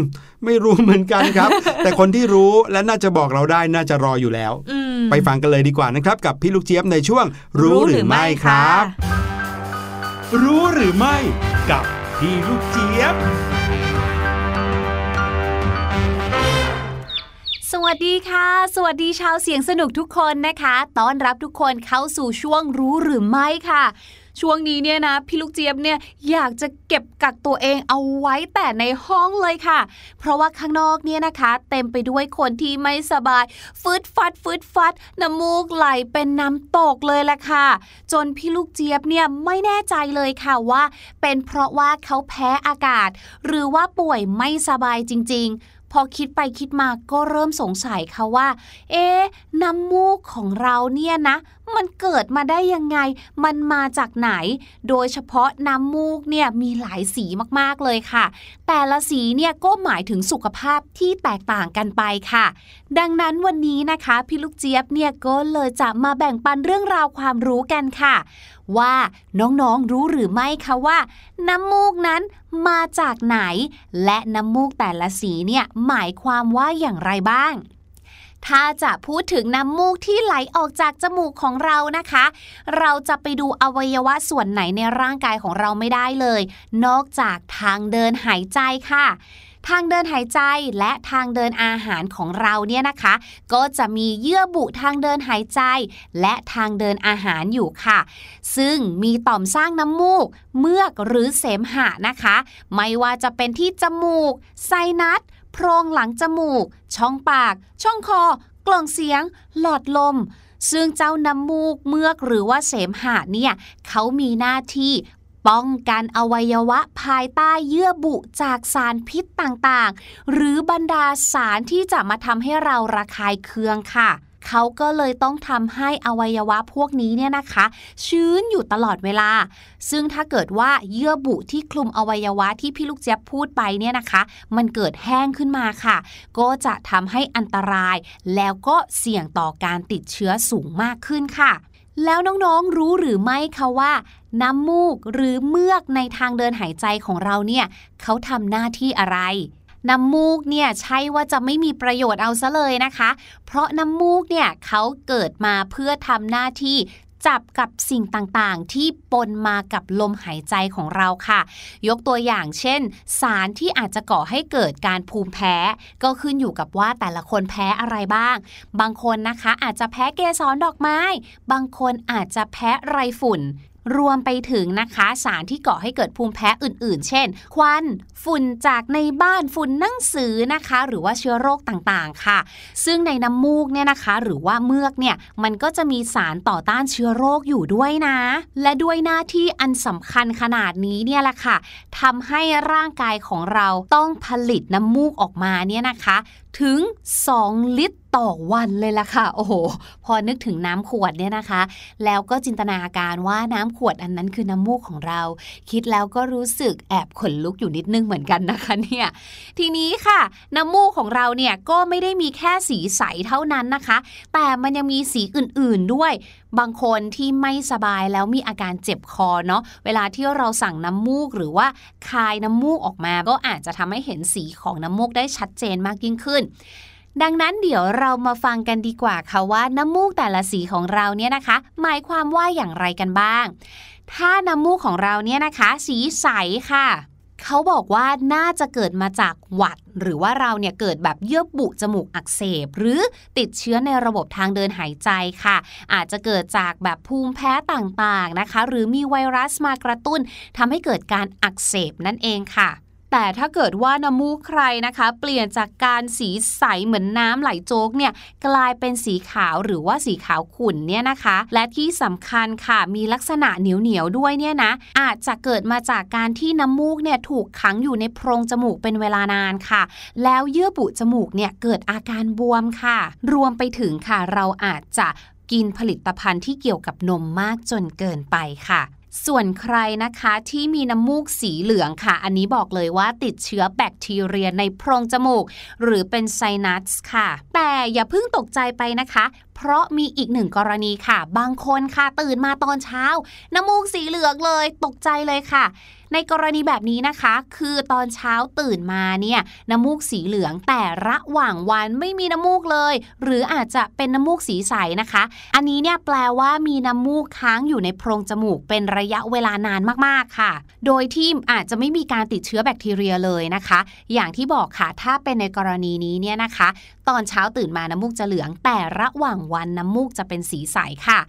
ไม่รู้เหมือนกันครับ แต่คนที่รู้และน่าจะบอกเราได้น่าจะรออยู่แล้วอืมไปฟังกันเลยดีกว่านะครับ กับพี่ลูกเจี๊ยบในช่วง รู้หรือไม่ครับ รู้หรือไม่กับพี่ลูกเจี๊ยบสวัสดีค่ะ สวัสดีชาวเสียงสนุกทุกคนนะคะ ต้อนรับทุกคนเข้าสู่ช่วงรู้หรือไม่ค่ะ ช่วงนี้เนี่ยนะพี่ลูกเจี๊ยบเนี่ยอยากจะเก็บกักตัวเองเอาไว้แต่ในห้องเลยค่ะ เพราะว่าข้างนอกเนี่ยนะคะ เต็มไปด้วยคนที่ไม่สบายฟืดฟัดฟืดฟัดน้ำมูกไหลเป็นน้ำตกเลยแหละค่ะ จนพี่ลูกเจี๊ยบเนี่ยไม่แน่ใจเลยค่ะว่า เป็นเพราะว่าเขาแพ้อากาศ หรือว่าป่วยไม่สบายจริง ๆพอคิดไปคิดมาก็เริ่มสงสัยค่ะว่า เอ๊ะน้ำมูกของเราเนี่ยนะ มันเกิดมาได้ยังไง มันมาจากไหน โดยเฉพาะน้ำมูกเนี่ยมีหลายสีมากๆเลยค่ะ แต่ละสีเนี่ยก็หมายถึงสุขภาพที่แตกต่างกันไปค่ะ ดังนั้นวันนี้นะคะพี่ลูกเจี๊ยบเนี่ยก็เลยจะมาแบ่งปันเรื่องราวความรู้กันค่ะ ว่าน้องๆรู้หรือไม่คะว่า น้ำมูกนั้นมาจากไหน และน้ำมูกแต่ละสีเนี่ยหมายความว่าอย่างไรบ้าง ถ้าจะพูดถึงน้ำมูกที่ไหลออกจากจมูกของเรานะคะ เราจะไปดูอวัยวะส่วนไหนในร่างกายของเราไม่ได้เลย นอกจากทางเดินหายใจค่ะทางเดินหายใจและทางเดินอาหารของเราเนี่ยนะคะ ก็จะมีเยื่อบุทางเดินหายใจ และทางเดินอาหารอยู่ค่ะ ซึ่งมีต่อมสร้างน้ำมูก เมือกหรือเสมหะนะคะ ไม่ว่าจะเป็นที่จมูก ไซนัส โพรงหลังจมูก ช่องปาก ช่องคอ กล่องเสียง หลอดลม ซึ่งเจ้าน้ำมูกเมือกหรือว่าเสมหะเนี่ยเขามีหน้าที่ป้องกันอวัยวะภายใต้เยื่อบุจากสารพิษต่างๆ หรือบรรดาสารที่จะมาทำให้เราระคายเคืองค่ะ เขาก็เลยต้องทำให้อวัยวะพวกนี้เนี่ยนะคะ ชื้นอยู่ตลอดเวลา ซึ่งถ้าเกิดว่าเยื่อบุที่คลุมอวัยวะที่พี่ลูกเจี๊ยบพูดไปเนี่ยนะคะ มันเกิดแห้งขึ้นมาค่ะ ก็จะทำให้อันตราย แล้วก็เสี่ยงต่อการติดเชื้อสูงมากขึ้นค่ะแล้วน้องๆ รู้หรือไม่คะว่า น้ำมูกหรือเมือกในทางเดินหายใจของเราเนี่ยเขาทำหน้าที่อะไร น้ำมูกเนี่ยใช่ว่าจะไม่มีประโยชน์เอาซะเลยนะคะ เพราะน้ำมูกเนี่ยเขาเกิดมาเพื่อทำหน้าที่จับกับสิ่งต่างๆ ที่ปนมากับลมหายใจของเราค่ะ ยกตัวอย่างเช่น สารที่อาจจะก่อให้เกิดการภูมิแพ้ ก็ขึ้นอยู่กับว่าแต่ละคนแพ้อะไรบ้าง บางคนนะคะอาจจะแพ้เกสรดอกไม้ บางคนอาจจะแพ้ไรฝุ่น รวมไปถึงนะคะสารที่ก่อให้เกิดภูมิแพ้อื่น ๆ เช่น ควันฝุ่นจากในบ้านฝุ่นหนังสือนะคะ หรือว่าเชื้อโรคต่างๆ ค่ะ ซึ่งในน้ำมูกเนี่ยนะคะ หรือว่าเมือกเนี่ยมันก็จะมีสารต่อต้านเชื้อโรคอยู่ด้วยนะ และด้วยหน้าที่อันสำคัญขนาดนี้เนี่ยแหละค่ะทำให้ร่างกายของเราต้องผลิตน้ำมูกออกมาเนี่ยนะคะ ถึง 2 ลิตร ต่อวันเลยล่ะค่ะ โอ้โห พอนึกถึงน้ำขวดเนี่ยนะคะ แล้วก็จินตนาการว่าน้ำขวดอันนั้นคือน้ำมูกของเรา คิดแล้วก็รู้สึกแอบขนลุกอยู่นิดนึงเหมือนกันนะคะเนี่ย ทีนี้ค่ะ น้ำมูกของเราเนี่ยก็ไม่ได้มีแค่สีใสเท่านั้นนะคะ แต่มันยังมีสีอื่นๆด้วย บางคนที่ไม่สบายแล้วมีอาการเจ็บคอเนาะ เวลาที่เราสั่งน้ำมูกหรือว่าคายน้ำมูกออกมา ก็อาจจะทำให้เห็นสีของน้ำมูกได้ชัดเจนมากยิ่งขึ้น ดังนั้นเดี๋ยวเรามาฟังกันดีกว่าค่ะว่าน้ำมูกแต่ละสีของเราเนี่ยนะคะ หมายความว่าอย่างไรกันบ้าง ถ้าน้ำมูกของเราเนี่ยนะคะ สีใสค่ะเขาบอกว่าน่าจะเกิดมาจากหวัด หรือว่าเราเนี่ยเกิดแบบเยื่อบุจมูกอักเสบ หรือติดเชื้อในระบบทางเดินหายใจค่ะ อาจจะเกิดจากแบบภูมิแพ้ต่างๆนะคะ หรือมีไวรัสมากระตุ้นทำให้เกิดการอักเสบนั่นเองค่ะ แต่ถ้าเกิดว่าน้ำมูกใครนะคะ เปลี่ยนจากการสีใสเหมือนน้ำไหลโจ๊กเนี่ยกลายเป็นสีขาวหรือว่าสีขาวขุ่นเนี่ยนะคะ และที่สำคัญค่ะมีลักษณะเหนียวเหนียวๆด้วยเนี่ยนะ อาจจะเกิดมาจากการที่น้ำมูกเนี่ยถูกขังอยู่ในโพรงจมูกเป็นเวลานานค่ะ แล้วเยื่อบุจมูกเนี่ยเกิดอาการบวมค่ะ รวมไปถึงค่ะเราอาจจะกินผลิตภัณฑ์ที่เกี่ยวกับนมมากจนเกินไปค่ะ ส่วนใครนะคะที่มีน้ำมูกสีเหลืองค่ะ อันนี้บอกเลยว่าติดเชื้อแบคทีเรียในโพรงจมูก หรือเป็นไซนัสค่ะ แต่อย่าเพิ่งตกใจไปนะคะ เพราะมีอีกหนึ่งกรณีค่ะ บางคนค่ะตื่นมาตอนเช้า น้ำมูกสีเหลืองเลย ตกใจเลยค่ะ ในกรณีแบบนี้นะคะ คือตอนเช้าตื่นมาเนี่ยน้ำมูกสีเหลืองแต่ระหว่างวันไม่มีน้ำมูกเลย หรืออาจจะเป็นน้ำมูกสีใสนะคะ อันนี้เนี่ยแปลว่ามีน้ำมูกค้างอยู่ในโพรงจมูกเป็นระยะเวลานานมากๆค่ะ โดยที่อาจจะไม่มีการติดเชื้อแบคทีเรียเลยนะคะ อย่างที่บอกค่ะถ้าเป็นในกรณีนี้เนี่ยนะคะ ตอนเช้าตื่นมาน้ำมูกจะเหลือง แต่ระหว่างวันน้ำมูกจะเป็นสีใสค่ะ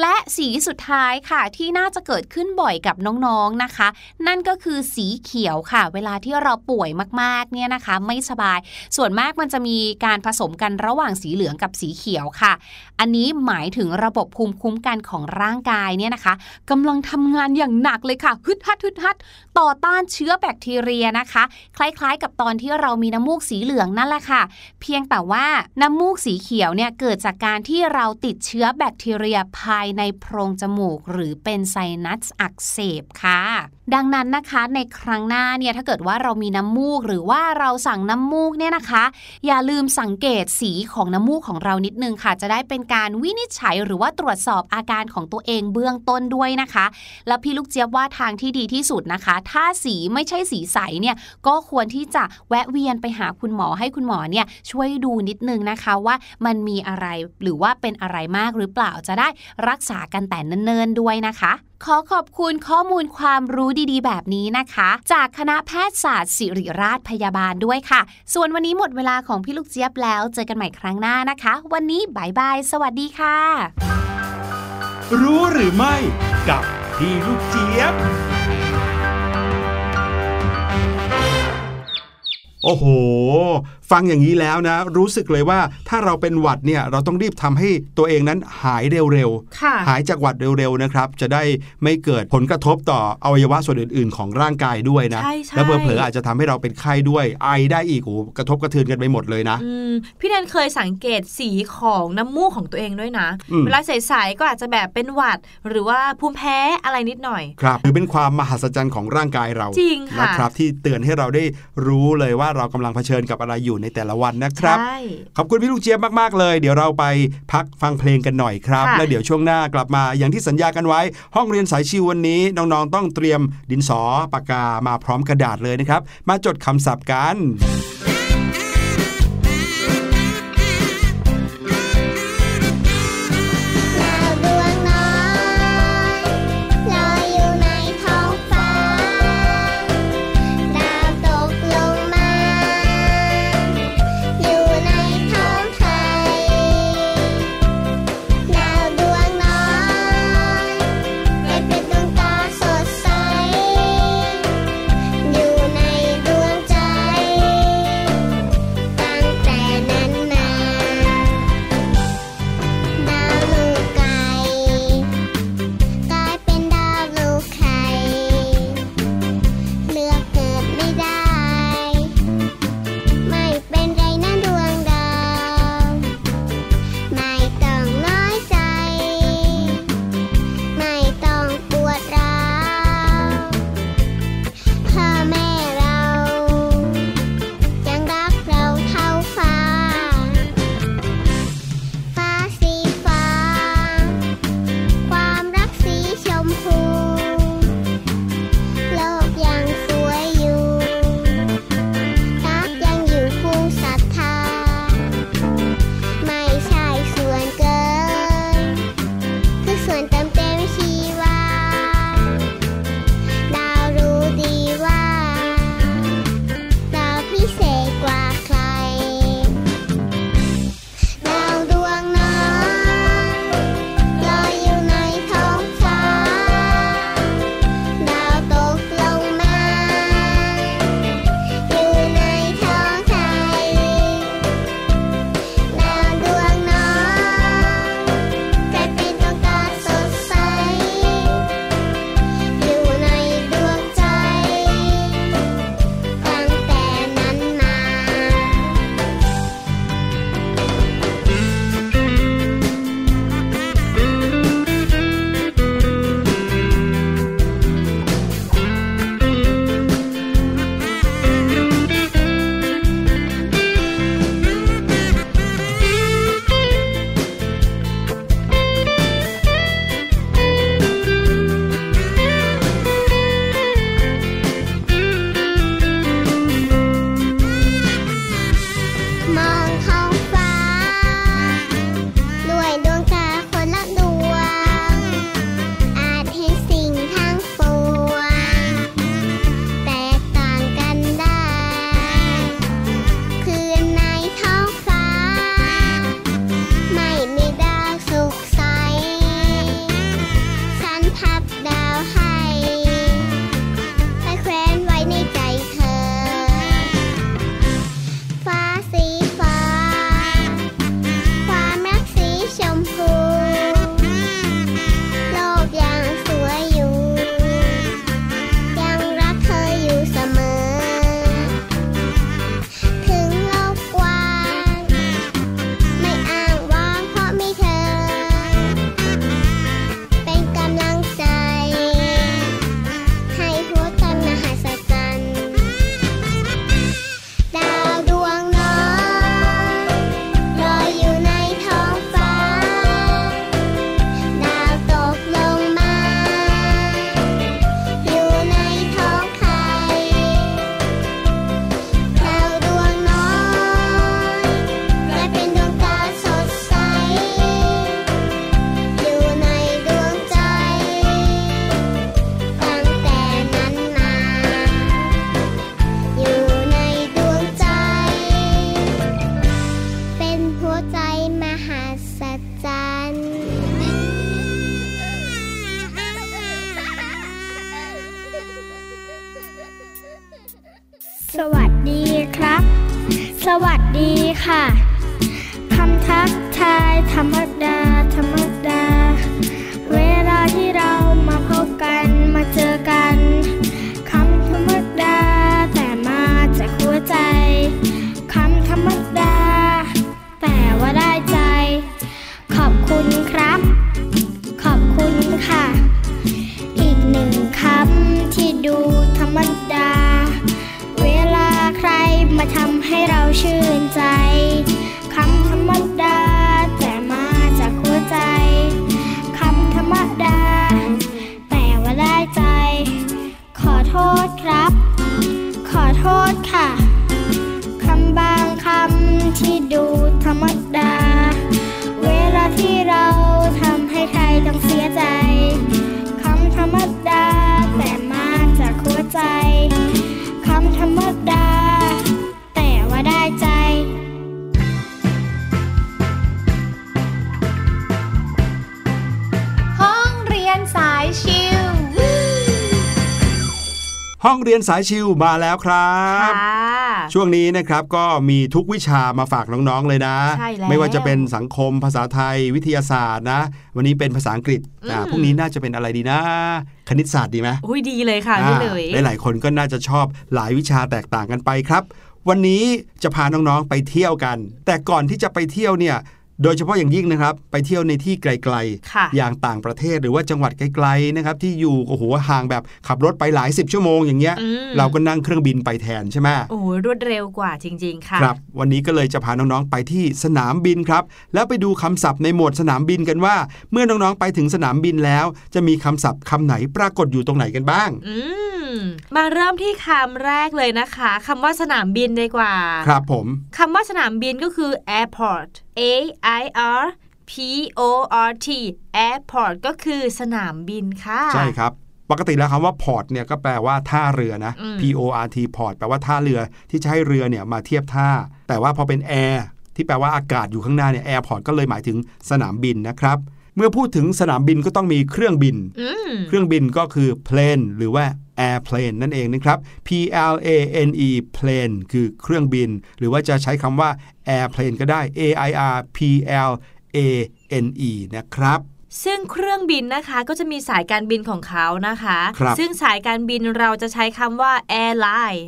และสีสุดท้ายค่ะที่น่าจะเกิดขึ้นบ่อยกับน้องๆนะคะนั่นก็คือสีเขียวค่ะ เวลาที่เราป่วยมากๆเนี่ยนะคะ ไม่สบาย ส่วนมากมันจะมีการผสมกันระหว่างสีเหลืองกับสีเขียวค่ะ อันนี้หมายถึงระบบภูมิคุ้มกันของร่างกายเนี่ยนะคะกำลังทำงานอย่างหนักเลยค่ะฮึดฮัดฮึดฮัดต่อต้านเชื้อแบคทีเรียนะคะ คล้ายๆ กับตอนที่เรามีน้ำมูกสีเหลืองนั่นแหละค่ะ เพียงแต่ว่าน้ำมูกสีเขียวเนี่ยเกิดจากการที่เราติดเชื้อแบคทีเรียภายในโพรงจมูก หรือเป็นไซนัสอักเสบค่ะ ดังนั้นนะคะในครั้งหน้าเนี่ยถ้าเกิดว่าเรามีน้ำมูก หรือว่าเราสั่งน้ำมูกเนี่ยนะคะ อย่าลืมสังเกตสีของน้ำมูกของเรานิดนึงค่ะ จะได้เป็นการวินิจฉัยหรือว่าตรวจสอบอาการของตัวเองเบื้องต้นด้วยนะคะ แล้วพี่ลูกเจี๊ยบว่าทางที่ดีที่สุดนะคะ ถ้าสีไม่ใช่สีใสเนี่ยก็ควรที่จะแวะเวียนไปหาคุณหมอให้คุณหมอเนี่ยช่วยดูนิดนึงนะคะว่ามันมีอะไรหรือว่าเป็นอะไรมากหรือเปล่าจะได้รักษากันแต่เนิ่นๆด้วยนะคะ ขอขอบคุณข้อมูลความรู้ดีๆ แบบนี้นะคะ จากคณะแพทยศาสตร์ศิริราชพยาบาลด้วยค่ะ ส่วนวันนี้หมดเวลาของพี่ลูกเจี๊ยบแล้ว เจอกันใหม่ครั้งหน้านะคะ วันนี้บายบาย สวัสดีค่ะ รู้หรือไม่ กับพี่ลูกเจี๊ยบ โอ้โห ฟังอย่างนี้แล้วนะ รู้สึกเลยว่าถ้าเราเป็นหวัดเนี่ยเราต้องรีบทำให้ตัวเองนั้นหายเร็วค่ะๆหายจากหวัดเร็วๆนะครับ จะได้ไม่เกิดผลกระทบต่ออวัยวะส่วนอื่น ๆ ของร่างกายด้วยนะใช่ใช่แล้วเผลอๆอาจจะทำให้เราเป็นไข้ด้วยไอได้อีกโอ้โหกระทบกระเทือนกันไปหมดเลยนะอืมพี่แนนเคยสังเกตสีของน้ำมูกของตัวเองด้วยนะอืมเวลาใสๆก็อาจจะแบบเป็นหวัด หรือว่าภูมิแพ้อะไรนิดหน่อยครับหรือเป็นความมหัศจรรย์ของร่างกายเราจริงค่ะนะครับที่เตือนให้เราได้รู้เลยว่าเรากำลังเผชิญกับอะไรอยู่ในแต่ละวันนะครับใช่ขอบคุณพี่ลูกเจี๊ยบมากๆเลย เดี๋ยวเราไปพักฟังเพลงกันหน่อยครับค่ะแล้วเดี๋ยวช่วงหน้ากลับมาอย่างที่สัญญากันไว้ ห้องเรียนสายชิววันนี้น้องๆต้องเตรียมดินสอปากกามาพร้อมกระดาษเลยนะครับ มาจดคำศัพท์กัน ยนสายชิวมาแล้วครับค่ะช่วงนี้นะครับก็มีทุกวิชามาฝากน้องๆเลยนะใช่แล้วไม่ว่าจะเป็นสังคมภาษาไทยวิทยาศาสตร์นะ วันนี้เป็นภาษาอังกฤษอ่าอืมพรุ่งนี้น่าจะเป็นอะไรดีนะ คณิตศาสตร์ดีไหมอุ้ยดีเลยค่ะพี่เลยอ่าหลายๆคนก็น่าจะชอบหลายวิชาแตกต่างกันไปครับวันนี้จะพาน้องๆไปเที่ยวกัน แต่ก่อนที่จะไปเที่ยวเนี่ย โดยเฉพาะอย่างยิ่งนะครับ ไปเที่ยวในที่ไกลค่ะๆอย่างต่างประเทศหรือว่าจังหวัดไกลๆนะครับที่อยู่โอ้โหห่างแบบขับรถไปหลายสิบชั่วโมงอย่างเงี้ยอืมเราก็นั่งเครื่องบินไปแทนใช่ไหมโอ้โหรวดเร็วกว่าจริง ๆ ค่ะครับวันนี้ก็เลยจะพาน้องๆไปที่สนามบินครับ แล้วไปดูคำศัพท์ในหมวดสนามบินกันว่า เมื่อน้องๆไปถึงสนามบินแล้ว จะมีคำศัพท์คำไหนปรากฏอยู่ตรงไหนกันบ้าง อื มมาเริ่มที่คำแรกเลยนะคะ คำว่าสนามบินดีกว่า ครับผมคำว่าสนามบินก็คือ airport a i r p o r t airport ก็คือสนามบินค่ะ ใช่ครับ ปกติแล้วคำว่า port เนี่ยก็แปลว่าท่าเรือนะอืม P O R T port แปลว่าท่าเรือที่จะให้เรือเนี่ยมาเทียบท่า แต่ว่าพอเป็น air ที่แปลว่าอากาศอยู่ข้างหน้าเนี่ย airport ก็เลยหมายถึงสนามบินนะครับ เมื่อพูดถึงสนามบินก็ต้องมีเครื่องบินอืมเครื่องบินก็คือ plane หรือว่า airplane นั่นเองนะครับ P L A N E plane คือเครื่องบิน หรือว่าจะใช้คำว่า airplane ก็ได้ A I R P L A N E นะครับซึ่งเครื่องบินนะคะก็จะมีสายการบินของเขานะคะครับซึ่งสายการบินเราจะใช้คำว่า airline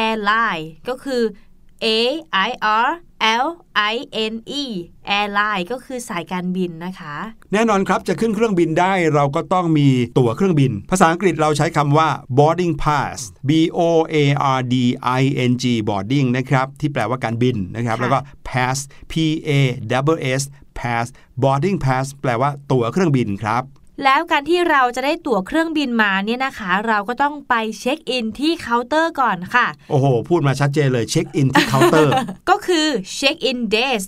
airline ก็คือ a i r l i n e airline ก็คือสายการบินนะคะ แน่นอนครับจะขึ้นเครื่องบินได้เราก็ต้องมีตั๋วเครื่องบิน ภาษาอังกฤษเราใช้คำว่า boarding pass b o a r d i n g boarding นะครับที่แปลว่าการบินนะครับค่ะแล้วก็ pass p a s s pass boarding pass แปลว่าตั๋วเครื่องบินครับ แล้วการที่เราจะได้ตั๋วเครื่องบินมาเนี่ยนะคะ เราก็ต้องไปเช็คอินที่เคาน์เตอร์ก่อนค่ะ โอ้โห พูดมาชัดเจนเลยเช็คอินที่เคาน์เตอร์ ก็คือ check-in desk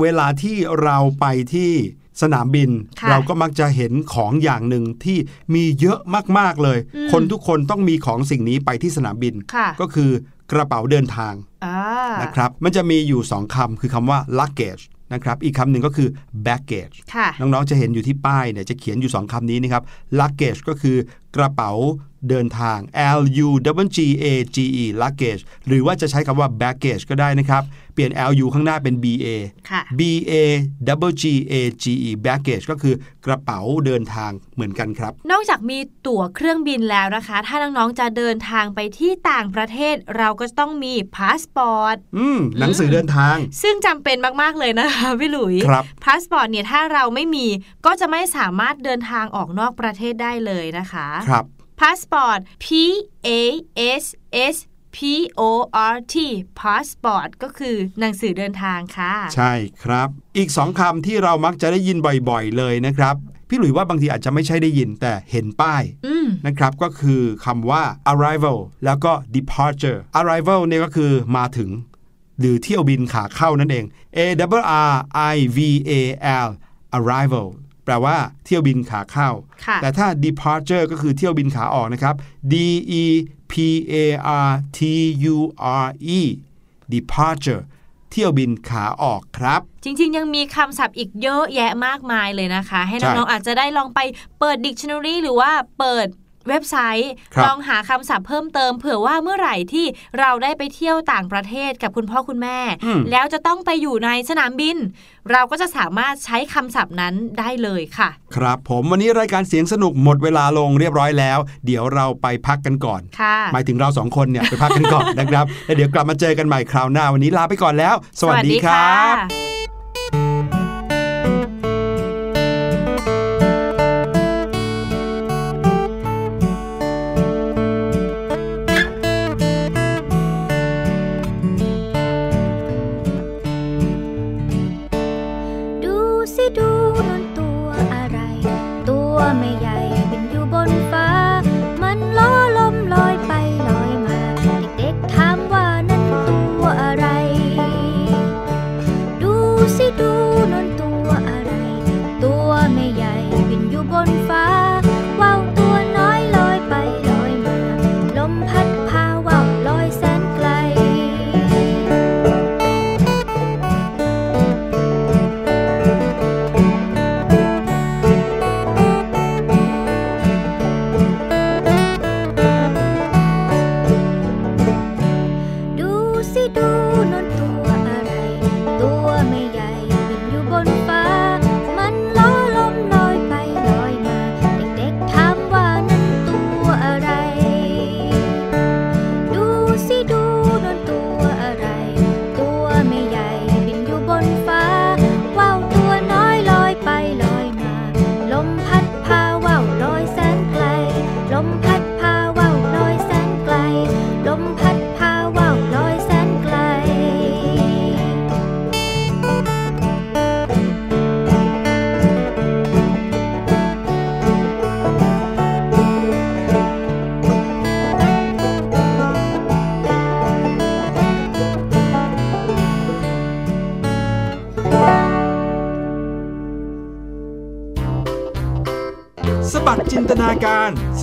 เวลาที่เราไปที่สนามบินค่ะเราก็มักจะเห็นของอย่างหนึ่งที่มีเยอะมาก ๆ เลยอืมคนทุกคนต้องมีของสิ่งนี้ไปที่สนามบินค่ะก็คือกระเป๋าเดินทางอ่านะครับ มันจะมีอยู่ 2คำคือคำว่า luggage นะครับอีกคำหนึ่งก็คือ baggage ค่ะน้องๆจะเห็นอยู่ที่ป้ายเนี่ยจะเขียนอยู่ 2คำนี้นะครับ luggage ก็คือกระเป๋า เดินทาง L U W G A G E luggage หรือว่าจะใช้คำว่า baggage ก็ได้นะครับ เปลี่ยน L U ข้างหน้าเป็น B A ค่ะ B A double G A G E baggage ก็คือกระเป๋าเดินทางเหมือนกันครับ นอกจากมีตั๋วเครื่องบินแล้วนะคะ ถ้าน้องๆจะเดินทางไปที่ต่างประเทศ เราก็ต้องมีพาสปอร์ตอืมหนังสือเดินทาง ซึ่งจำเป็นมากๆเลยนะคะพี่หลุยครับพาสปอร์ตเนี่ยถ้าเราไม่มีก็จะไม่สามารถเดินทางออกนอกประเทศได้เลยนะคะ ครับ passport P A S S P O R T พาสปอร์ตก็คือหนังสือเดินทางค่ะ ใช่ครับ อีกสองคำที่เรามักจะได้ยินบ่อยๆ เลยนะครับ พี่หลุยว่าบางทีอาจจะไม่ใช่ได้ยินแต่เห็นป้ายอืมนะครับ ก็คือคำว่า arrival แล้วก็ departure arrival เนี่ยก็คือมาถึง หรือเที่ยวบินขาเข้านั่นเอง a double r i v a l arrival แปลว่าเที่ยวบินขาเข้าค่ะแต่ถ้า departure ก็คือเที่ยวบินขาออกนะครับ d e p a r t u r e departure เที่ยวบินขาออกครับ จริง ๆ ยังมีคำศัพท์อีกเยอะแยะมากมายเลยนะคะ ให้ใช่น้อง ๆ อาจจะได้ลองไปเปิด Dictionary หรือว่าเปิดเว็บไซต์ครับลองหาคำศัพท์เพิ่มเติมเผื่อว่าเมื่อไหร่ที่เราได้ไปเที่ยวต่างประเทศกับคุณพ่อคุณแม่อืมแล้วจะต้องไปอยู่ในสนามบิน เราก็จะสามารถใช้คำศัพท์นั้นได้เลยค่ะ ครับผมวันนี้รายการเสียงสนุกหมดเวลาลงเรียบร้อยแล้ว เดี๋ยวเราไปพักกันก่อนค่ะหมายถึงเราสองคนเนี่ยไปพักกันก่อนนะครับ แล้วเดี๋ยวกลับมาเจอกันใหม่คราวหน้า วันนี้ลาไปก่อนแล้ว สวัสดีครับ ดู